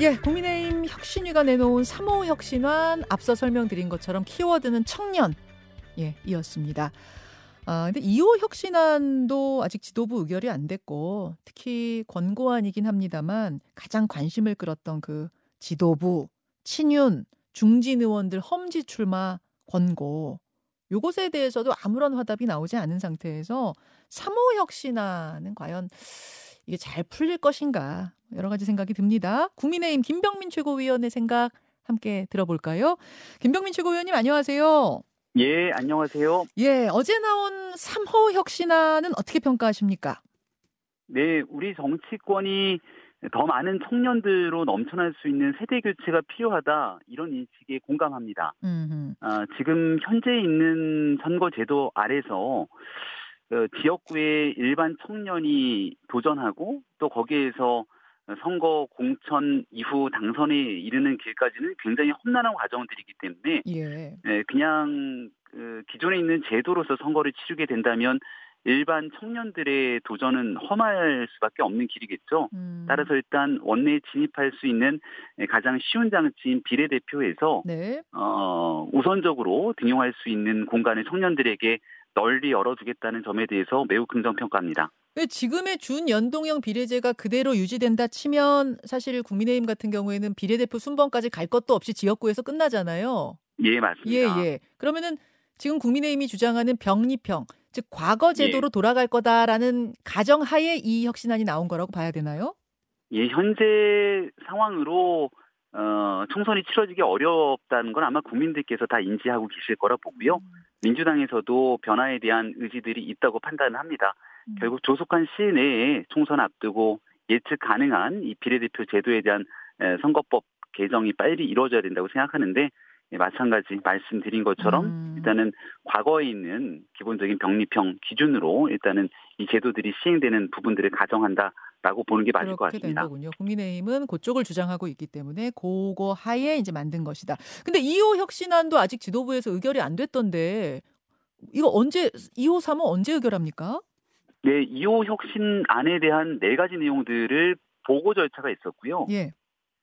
예, 국민의힘 혁신위가 내놓은 3호 혁신안 앞서 설명드린 것처럼 키워드는 청년. 예, 이었습니다. 아, 근데 2호 혁신안도 아직 지도부 의결이 안 됐고 특히 권고안이긴 합니다만 가장 관심을 끌었던 그 지도부, 친윤, 중진 의원들 험지 출마 권고. 요것에 대해서도 아무런 화답이 나오지 않은 상태에서 3호 혁신안은 과연 이게 잘 풀릴 것인가 여러 가지 생각이 듭니다. 국민의힘 김병민 최고위원의 생각 함께 들어볼까요? 김병민 최고위원님 안녕하세요. 예, 안녕하세요. 예, 어제 나온 3호 혁신안은 어떻게 평가하십니까? 네, 우리 정치권이 더 많은 청년들로 넘쳐날 수 있는 세대 교체가 필요하다 이런 인식에 공감합니다. 아, 지금 현재 있는 선거 제도 아래서 그 지역구의 일반 청년이 도전하고 또 거기에서 선거 공천 이후 당선에 이르는 길까지는 굉장히 험난한 과정들이기 때문에 예. 예 그냥 그 기존에 있는 제도로서 선거를 치르게 된다면 일반 청년들의 도전은 험할 수밖에 없는 길이겠죠. 음. 따라서 일단 원내에 진입할 수 있는 가장 쉬운 장치인 비례대표에서 네. 어, 우선적으로 등용할 수 있는 공간을 청년들에게 널리 열어두겠다는 점에 대해서 매우 긍정평가합니다. 지금의 준연동형 비례제가 그대로 유지된다 치면 사실 국민의힘 같은 경우에는 비례대표 순번까지 갈 것도 없이 지역구에서 끝나잖아요. 예, 맞습니다. 예, 예. 그러면은 지금 국민의힘이 주장하는 병리평, 즉 과거 제도로 예. 돌아갈 거다라는 가정하에 이 혁신안이 나온 거라고 봐야 되나요? 예, 현재 상황으로 어, 총선이 치러지기 어렵다는 건 아마 국민들께서 다 인지하고 계실 거라 보고요. 음. 민주당에서도 변화에 대한 의지들이 있다고 판단을 합니다. 음. 결국 조속한 시일 내에 총선 앞두고 예측 가능한 이 비례대표 제도에 대한 선거법 개정이 빨리 이루어져야 된다고 생각하는데 예, 마찬가지 말씀드린 것처럼 음. 일단은 과거에 있는 기본적인 병리평 기준으로 일단은 이 제도들이 시행되는 부분들을 가정한다 라고 보는 게 맞을 것 같습니다. 된 거군요. 국민의힘은 그쪽을 주장하고 있기 때문에 그거 하에 이제 만든 것이다. 근데 2호 혁신안도 아직 지도부에서 의결이 안 됐던데 이거 언제 2호 3호 언제 의결합니까? 네, 2호 혁신안에 대한 네 가지 내용들을 보고 절차가 있었고요. 예.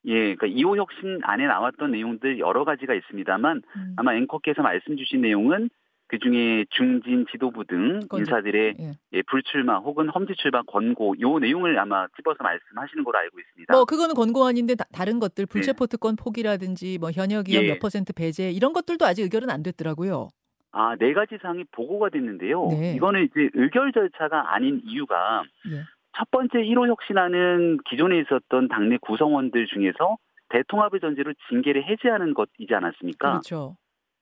예, 그러니까 2호 혁신 안에 나왔던 내용들 여러 가지가 있습니다만 음. 아마 앵커께서 말씀 주신 내용은 그 중에 중진 지도부 등 건조. 인사들의 예. 예, 불출마 혹은 험지 출마 권고 요 내용을 아마 집어서 말씀하시는 걸로 알고 있습니다. 뭐 그거는 권고안인데 다, 른 것들 불체포 특권 포기라든지 뭐 현역 의원 예. 몇 퍼센트 배제 이런 것들도 아직 의결은 안 됐더라고요. 아, 네 가지 사항이 보고가 됐는데요. 네. 이거는 이제 의결 절차가 아닌 이유가 예. 첫 번째 1호 혁신안은 기존에 있었던 당내 구성원들 중에서 대통합의 전제로 징계를 해제하는 것이지 않았습니까? 그렇죠.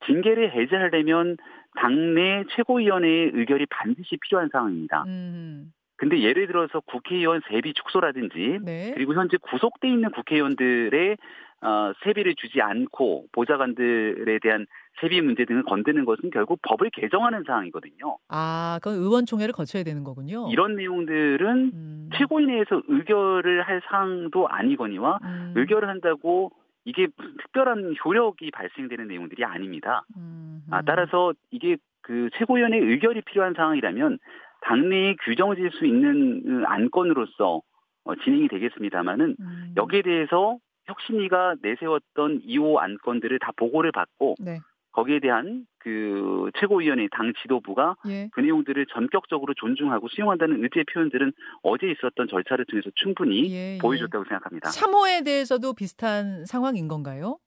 징계를 해제하려면 당내 최고위원회의 의결이 반드시 필요한 상황입니다. 음. 근데 예를 들어서 국회의원 세비 축소라든지 네. 그리고 현재 구속돼 있는 국회의원들의 어, 세비를 주지 않고 보좌관들에 대한 세비 문제 등을 건드는 것은 결국 법을 개정하는 사항이거든요. 아, 그건 의원총회를 거쳐야 되는 거군요. 이런 내용들은 음. 최고위내에서 의결을 할 사항도 아니거니와 음. 의결을 한다고 이게 특별한 효력이 발생되는 내용들이 아닙니다. 음. 아, 따라서 이게 그 최고위원회 의결이 필요한 상황이라면 당내에 규정질 수 있는 그 안건으로서 어, 진행이 되겠습니다만은 음. 여기에 대해서 혁신위가 내세웠던 2호 안건들을 다 보고를 받고 네. 거기에 대한 그 최고위원회 당 지도부가 예. 그 내용들을 전격적으로 존중하고 수용한다는 의지의 표현들은 어제 있었던 절차를 통해서 충분히 예, 예. 보여줬다고 생각합니다. 3호에 대해서도 비슷한 상황인 건가요?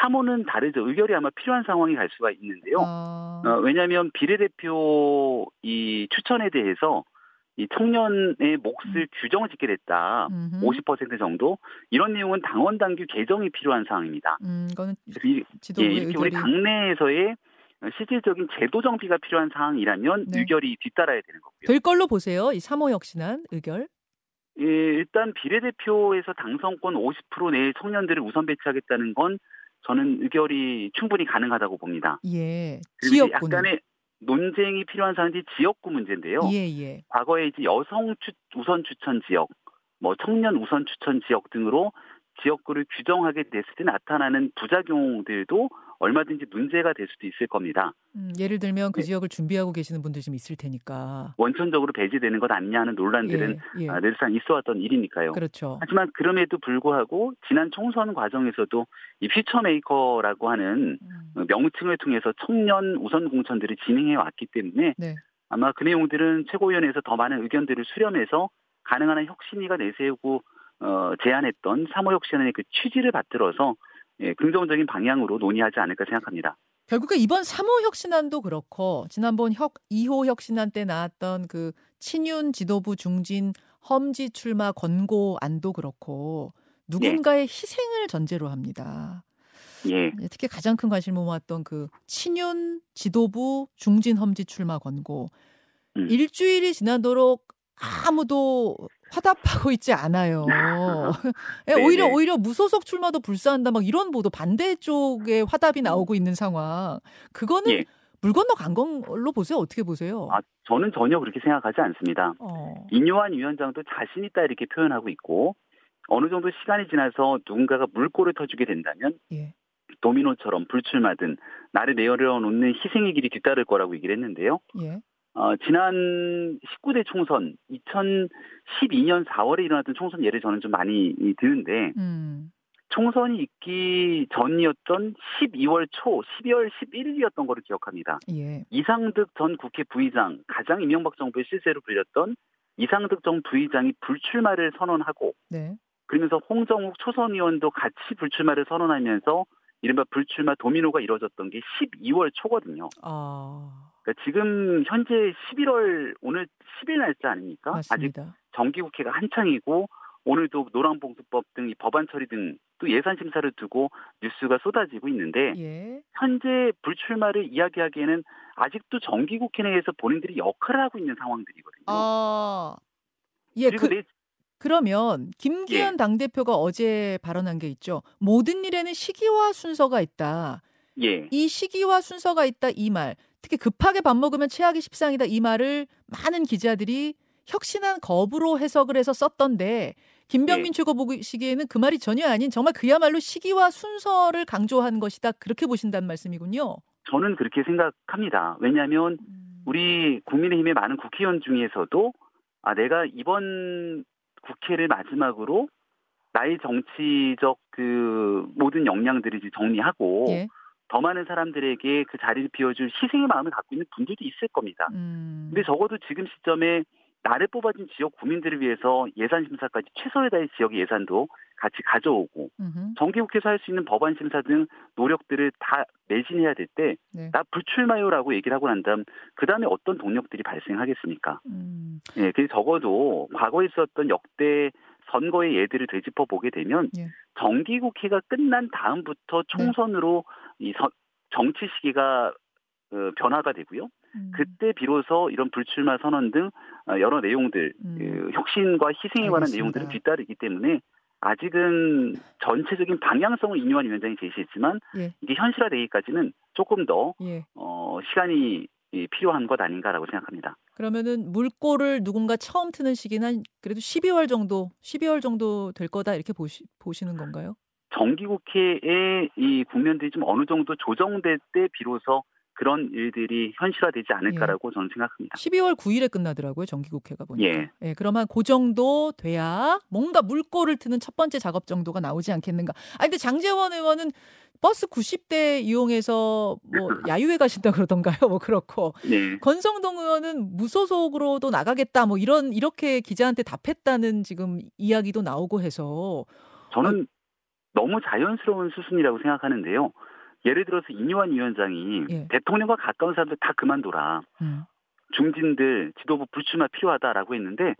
3호는 다르죠. 의결이 아마 필요한 상황이 갈 수가 있는데요. 아... 어, 왜냐하면 비례대표 이 추천에 대해서 이 청년의 몫을 음. 규정을 짓게 됐다. 음흠. 50% 정도. 이런 내용은 당원 당규 개정이 필요한 사항입니다. 음, 이거는 예, 이렇게 우리 당내에서의 실질적인 제도 정비가 필요한 사항이라면 네. 의결이 뒤따라야 되는 거고요. 될 걸로 보세요. 이 3호 혁신안 의결. 예, 일단 비례대표에서 당선권 50% 내의 청년들을 우선 배치하겠다는 건 저는 의결이 충분히 가능하다고 봅니다. 예. 지역군 약간의 논쟁이 필요한 사안이 지역구 문제인데요. 예, 예. 과거에 이제 여성 추, 우선 추천 지역, 뭐 청년 우선 추천 지역 등으로 지역구를 규정하게 됐을 때 나타나는 부작용들도 얼마든지 문제가 될 수도 있을 겁니다. 음, 예를 들면 그 네. 지역을 준비하고 계시는 분들 좀 있을 테니까 원천적으로 배제되는 것 아니냐 하는 논란들은 예, 예. 아, 늘상 있어왔던 일이니까요. 그렇죠. 하지만 그럼에도 불구하고 지난 총선 과정에서도 이 퓨처메이커라고 하는 음. 명칭을 통해서 청년 우선 공천들을 진행해 왔기 때문에 네. 아마 그 내용들은 최고위원회에서 더 많은 의견들을 수렴해서 가능한 한 혁신위가 내세우고 어, 제안했던 3호 혁신의 그 취지를 받들어서 예, 긍정적인 방향으로 논의하지 않을까 생각합니다. 결국에 이번 3호 혁신안도 그렇고 지난번 혁 2호 혁신안 때 나왔던 그 친윤 지도부 중진 험지 출마 권고안도 그렇고 누군가의 예. 희생을 전제로 합니다. 예. 특히 가장 큰 관심을 모았던 그 친윤 지도부 중진 험지 출마 권고. 음. 일주일이 지나도록 아무도 화답하고 있지 않아요. 예, 오히려 오히려 무소속 출마도 불사한다 막 이런 보도 반대 쪽에 화답이 음. 나오고 있는 상황. 그거는 예. 물 건너 간 걸로 보세요. 어떻게 보세요? 아, 저는 전혀 그렇게 생각하지 않습니다. 어. 인요한 위원장도 자신 있다 이렇게 표현하고 있고 어느 정도 시간이 지나서 누군가가 물꼬를 터주게 된다면 예. 도미노처럼 불출마든 나를 내어놓는 희생의 길이 뒤따를 거라고 얘기를 했는데요. 예. 어, 지난 19대 총선 2012년 4월에 일어났던 총선 예를 저는 좀 많이 드는데 음. 총선이 있기 전이었던 12월 초 12월 11일이었던 거를 기억합니다. 예. 이상득 전 국회 부의장 가장 이명박 정부의 실세로 불렸던 이상득 전 부의장이 불출마를 선언하고 네. 그러면서 홍정욱 초선 의원도 같이 불출마를 선언하면서 이른바 불출마 도미노가 이루어졌던 게 12월 초거든요. 아. 그러니까 지금 현재 11월 오늘 10일 날짜 아닙니까? 맞습니다. 아직 정기국회가 한창이고 오늘도 노란봉투법 등 법안 처리 등 또 예산 심사를 두고 뉴스가 쏟아지고 있는데 예. 현재 불출마를 이야기하기에는 아직도 정기국회 내에서 본인들이 역할을 하고 있는 상황들이거든요. 아, 예, 그, 내, 그러면 김기현 예. 당대표가 어제 발언한 게 있죠. 모든 일에는 시기와 순서가 있다. 예. 이 시기와 순서가 있다 이 말. 특히 급하게 밥 먹으면 최악의 십상이다 이 말을 많은 기자들이 혁신한 거부로 해석을 해서 썼던데 김병민 예. 최고 보시기에는 그 말이 전혀 아닌 정말 그야말로 시기와 순서를 강조한 것이다 그렇게 보신다는 말씀이군요. 저는 그렇게 생각합니다. 왜냐하면 음. 우리 국민의힘의 많은 국회의원 중에서도 아 내가 이번 국회를 마지막으로 나의 정치적 그 모든 역량들을 정리하고 예. 더 많은 사람들에게 그 자리를 비워줄 희생의 마음을 갖고 있는 분들도 있을 겁니다. 음. 근데 적어도 지금 시점에 나를 뽑아준 지역 국민들을 위해서 예산 심사까지 최선을 다해 지역 예산도 같이 가져오고 정기국회에서 할 수 있는 법안 심사 등 노력들을 다 매진해야 될 때나 네. 불출마요라고 얘기를 하고 난 다음 그 다음에 어떤 동력들이 발생하겠습니까? 음. 예, 그래서 적어도 과거에 있었던 역대 선거의 예들을 되짚어 보게 되면 예. 정기국회가 끝난 다음부터 네. 총선으로 네. 이 서, 정치 시기가 어, 변화가 되고요. 음. 그때 비로소 이런 불출마 선언 등 어, 여러 내용들, 음. 그 혁신과 희생에 관한 내용들을 뒤따르기 때문에 아직은 전체적인 방향성을 인유한 위원장이 제시했지만 예. 이게 현실화되기까지는 조금 더 예. 어, 시간이 필요한 것 아닌가라고 생각합니다. 그러면은 물꼬를 누군가 처음 트는 시기는 그래도 12월 정도, 12월 정도 될 거다 이렇게 보시, 보시는 건가요? 정기국회의 이 국면들이 좀 어느 정도 조정될 때 비로소 그런 일들이 현실화되지 않을까라고 예. 저는 생각합니다. 12월 9일에 끝나더라고요 정기국회가 보니까. 예. 예. 그러면 그 정도 돼야 뭔가 물꼬를 트는 첫 번째 작업 정도가 나오지 않겠는가. 아 근데 장재원 의원은 버스 90대 이용해서 뭐 야유회 가신다 그러던가요? 뭐 그렇고 네. 권성동 의원은 무소속으로도 나가겠다 뭐 이런 이렇게 기자한테 답했다는 지금 이야기도 나오고 해서 저는 어, 너무 자연스러운 수순이라고 생각하는데요. 예를 들어서 이뇨한 위원장이 예. 대통령과 가까운 사람들 다 그만둬라. 음. 중진들 지도부 불출마 필요하다라고 했는데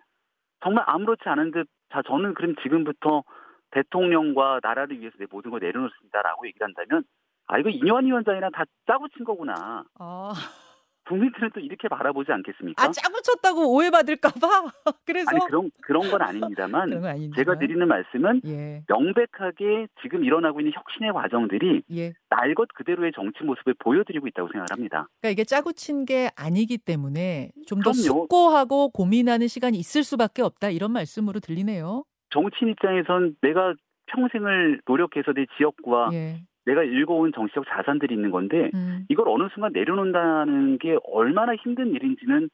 정말 아무렇지 않은 듯 자 저는 그럼 지금부터 대통령과 나라를 위해서 내 모든 걸 내려놓습니다라고 얘기를 한다면 아 이거 이뇨한 위원장이랑 다 짜고 친 거구나. 아. 국민들은 또 이렇게 바라보지 않겠습니까? 아 짜고 쳤다고 오해받을까봐 그래서 아니 그런 그런 건 아닙니다만 제가 드리는 말씀은 예. 명백하게 지금 일어나고 있는 혁신의 과정들이 예. 날 것 그대로의 정치 모습을 보여드리고 있다고 생각합니다. 그러니까 이게 짜고 친 게 아니기 때문에 좀 더 숙고하고 고민하는 시간이 있을 수밖에 없다 이런 말씀으로 들리네요. 정치인 입장에선 내가 평생을 노력해서 내 지역과 예. 내가 읽어온 정치적 자산들이 있는 건데 음. 이걸 어느 순간 내려놓는다는 게 얼마나 힘든 일인지는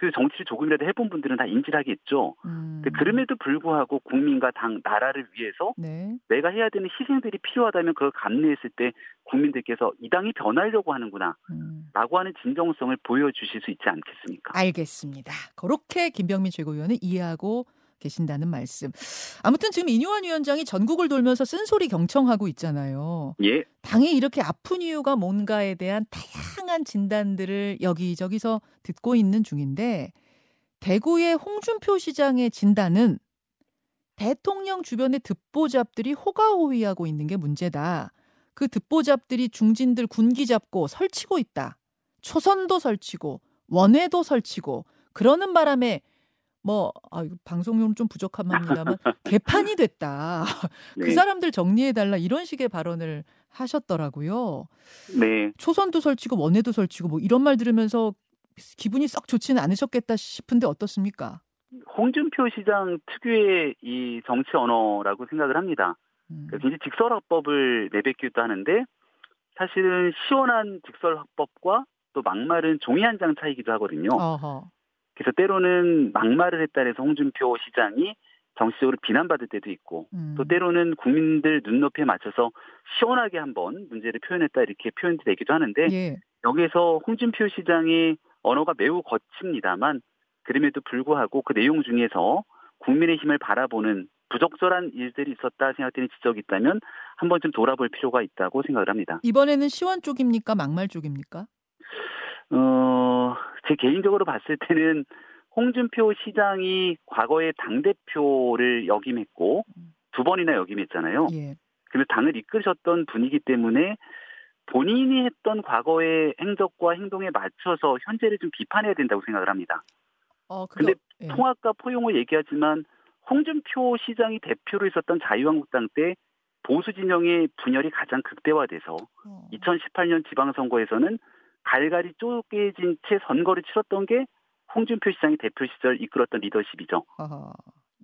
그 정치를 조금이라도 해본 분들은 다 인지를 하겠죠. 음. 그럼에도 불구하고 국민과 당, 나라를 위해서 네. 내가 해야 되는 희생들이 필요하다면 그걸 감내했을 때 국민들께서 이 당이 변하려고 하는구나 음. 라고 하는 진정성을 보여주실 수 있지 않겠습니까? 알겠습니다. 그렇게 김병민 최고위원은 이해하고 계신다는 말씀. 아무튼 지금 이뇨한 위원장이 전국을 돌면서 쓴소리 경청하고 있잖아요. 예. 당이 이렇게 아픈 이유가 뭔가에 대한 다양한 진단들을 여기저기서 듣고 있는 중인데 대구의 홍준표 시장의 진단은 대통령 주변의 듣보잡들이 호가호위하고 있는 게 문제다. 그 듣보잡들이 중진들 군기 잡고 설치고 있다. 초선도 설치고 원회도 설치고 그러는 바람에 뭐 아, 방송용 좀 부족한 합니다만 개판이 됐다. 그 네. 그 사람들 정리해 달라 이런 식의 발언을 하셨더라고요. 네. 초선도 설치고 원회도 설치고 뭐 이런 말 들으면서 기분이 썩 좋지는 않으셨겠다 싶은데 어떻습니까? 홍준표 시장 특유의 이 정치 언어라고 생각을 합니다. 음. 굉장히 직설화법을 내뱉기도 하는데 사실은 시원한 직설화법과 또 막말은 종이 한 장 차이기도 하거든요. 어허. 그래서 때로는 막말을 했다 해서 홍준표 시장이 정치적으로 비난받을 때도 있고 음. 또 때로는 국민들 눈높이에 맞춰서 시원하게 한번 문제를 표현했다 이렇게 표현되기도 하는데 예. 여기에서 홍준표 시장의 언어가 매우 거칩니다만 그럼에도 불구하고 그 내용 중에서 국민의 힘을 바라보는 부적절한 일들이 있었다 생각되는 지적이 있다면 한번 좀 돌아볼 필요가 있다고 생각을 합니다. 이번에는 시원 쪽입니까? 막말 쪽입니까? 어, 제 개인적으로 봤을 때는 홍준표 시장이 과거에 당대표를 역임했고 두 번이나 역임했잖아요. 예. 그래서 당을 이끄셨던 분이기 때문에 본인이 했던 과거의 행적과 행동에 맞춰서 현재를 좀 비판해야 된다고 생각을 합니다. 어, 그런데 예. 통합과 포용을 얘기하지만 홍준표 시장이 대표로 있었던 자유한국당 때 보수 진영의 분열이 가장 극대화돼서 어. 2018년 지방선거에서는 갈갈이 쪼개진 채 선거를 치렀던 게 홍준표 시장이 대표 시절 이끌었던 리더십이죠. 아하,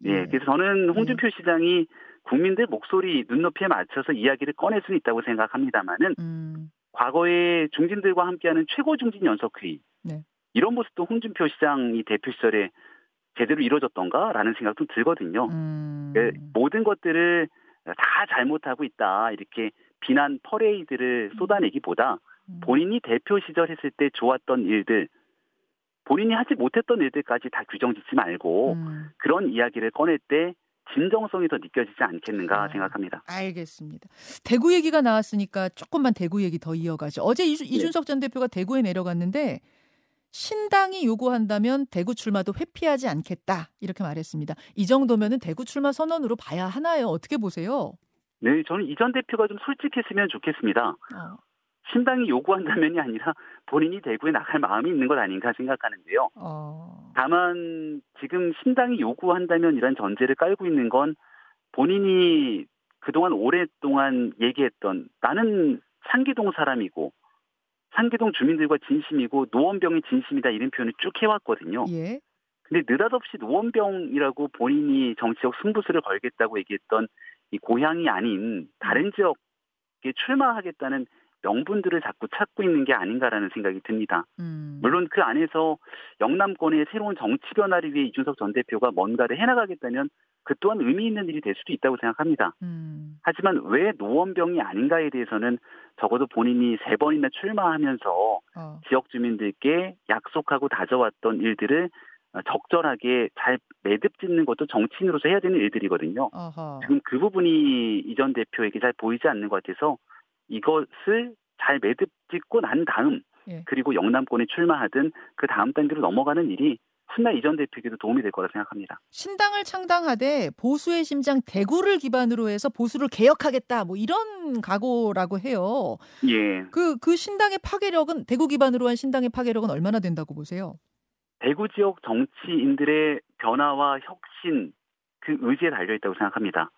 예. 예. 그래서 저는 홍준표 예. 시장이 국민들 목소리 눈높이에 맞춰서 이야기를 꺼낼 수는 있다고 생각합니다만은 음. 과거에 중진들과 함께하는 최고 중진 연석회의 네. 이런 모습도 홍준표 시장이 대표 시절에 제대로 이루어졌던가라는 생각도 들거든요. 음. 그 모든 것들을 다 잘못하고 있다 이렇게 비난 퍼레이드를 쏟아내기보다 음. 본인이 대표 시절 했을 때 좋았던 일들, 본인이 하지 못했던 일들까지 다 규정 짓지 말고 음. 그런 이야기를 꺼낼 때 진정성이 더 느껴지지 않겠는가 아, 생각합니다. 알겠습니다. 대구 얘기가 나왔으니까 조금만 대구 얘기 더 이어가죠. 어제 네. 이준 석 전 대표가 대구에 내려갔는데 신당이 요구한다면 대구 출마도 회피하지 않겠다 이렇게 말했습니다. 이 정도면은 대구 출마 선언으로 봐야 하나요? 어떻게 보세요? 네, 저는 이전 대표가 좀 솔직했으면 좋겠습니다. 어. 신당이 요구한다면이 아니라 본인이 대구에 나갈 마음이 있는 것 아닌가 생각하는데요. 어... 다만 지금 신당이 요구한다면 이런 전제를 깔고 있는 건 본인이 그동안 오랫동안 얘기했던 나는 상기동 사람이고 상기동 주민들과 진심이고 노원병이 진심이다 이런 표현을 쭉 해왔거든요. 예. 근데 느닷없이 노원병이라고 본인이 정치적 승부수를 걸겠다고 얘기했던 이 고향이 아닌 다른 지역에 출마하겠다는 명분들을 자꾸 찾고 있는 게 아닌가라는 생각이 듭니다. 음. 물론 그 안에서 영남권의 새로운 정치 변화를 위해 이준석 전 대표가 뭔가를 해나가겠다면 그 또한 의미 있는 일이 될 수도 있다고 생각합니다. 음. 하지만 왜 노원병이 아닌가에 대해서는 적어도 본인이 세 번이나 출마하면서 어. 지역 주민들께 약속하고 다져왔던 일들을 적절하게 잘 매듭 짓는 것도 정치인으로서 해야 되는 일들이거든요. 어허. 지금 그 부분이 이전 대표에게 잘 보이지 않는 것 같아서 이것을 잘 매듭 짓고 난 다음 예. 그리고 영남권에 출마하든 그 다음 단계로 넘어가는 일이 훗날 이전 대표에게도 도움이 될 거라 생각합니다. 신당을 창당하되 보수의 심장 대구를 기반으로 해서 보수를 개혁하겠다 뭐 이런 각오라고 해요. 예. 그그 그 신당의 파괴력은 대구 기반으로 한 신당의 파괴력은 얼마나 된다고 보세요? 대구 지역 정치인들의 변화와 혁신 그 의지에 달려 있다고 생각합니다.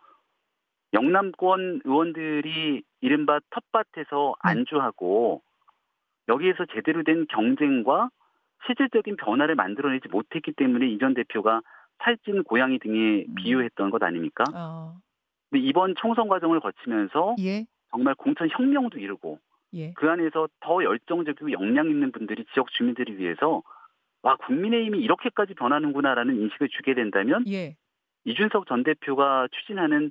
영남권 의원들이 이른바 텃밭에서 네. 안주하고 여기에서 제대로 된 경쟁과 실질적인 변화를 만들어내지 못했기 때문에 이전 대표가 살찐 고양이 등에 음. 비유했던 것 아닙니까? 어. 근데 이번 총선 과정을 거치면서 예. 정말 공천 혁명도 이루고 예. 그 안에서 더 열정적이고 역량 있는 분들이 지역 주민들을 위해서 와 국민의힘이 이렇게까지 변하는구나라는 인식을 주게 된다면 예. 이준석 전 대표가 추진하는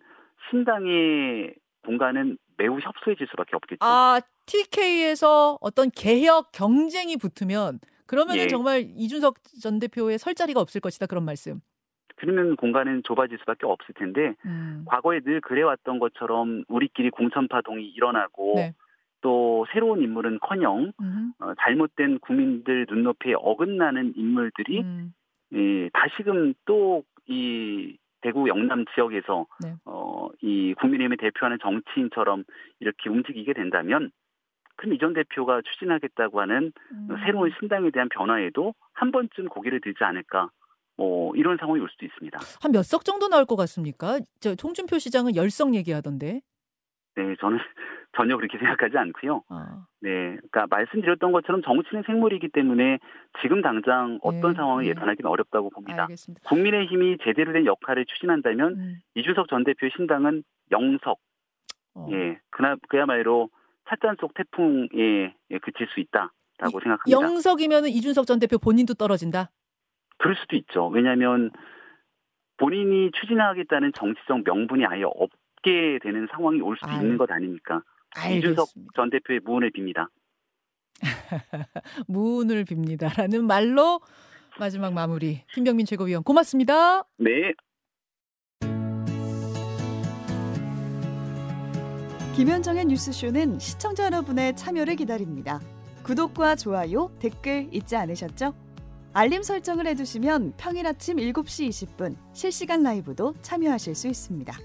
신당의 공간은 매우 협소해질 수밖에 없겠죠. 아 TK에서 어떤 개혁 경쟁이 붙으면 그러면은 예. 정말 이준석 전 대표의 설 자리가 없을 것이다 그런 말씀. 그러면 공간은 좁아질 수밖에 없을 텐데 음. 과거에 늘 그래왔던 것처럼 우리끼리 공천 파동이 일어나고 네. 또 새로운 인물은커녕 음. 어, 잘못된 국민들 눈높이에 어긋나는 인물들이 음. 예, 다시금 또이 대구 영남 지역에서 네. 어, 이 국민의힘을 대표하는 정치인처럼 이렇게 움직이게 된다면 그럼 이전 대표가 추진하겠다고 하는 음. 새로운 신당에 대한 변화에도 한 번쯤 고개를 들지 않을까 뭐 이런 상황이 올 수도 있습니다. 한 몇 석 정도 나올 것 같습니까? 저 홍준표 시장은 열석 얘기하던데. 네, 저는 전혀 그렇게 생각하지 않고요. 아. 네, 그러니까 말씀드렸던 것처럼 정치는 생물이기 때문에 지금 당장 어떤 네, 상황을 네. 예단하기는 어렵다고 봅니다. 알겠습니다. 국민의힘이 제대로 된 역할을 추진한다면 음. 이준석 전 대표 신당은 영석, 어. 예, 그나 그야말로 찻잔 속 태풍에 예, 그칠 수 있다라고 생각합니다. 영석이면 이준석 전 대표 본인도 떨어진다. 그럴 수도 있죠. 왜냐하면 본인이 추진하겠다는 정치적 명분이 아예 없게 되는 상황이 올 수도 아유. 있는 것 아닙니까? 알겠습니다. 이준석 전 대표의 무운을 빕니다. 무운을 빕니다라는 말로 마지막 마무리. 김병민 최고위원 고맙습니다. 네. 김현정의 뉴스쇼는 시청자 여러분의 참여를 기다립니다. 구독과 좋아요, 댓글 잊지 않으셨죠? 알림 설정을 해두시면 평일 아침 7시 20분 실시간 라이브도 참여하실 수 있습니다.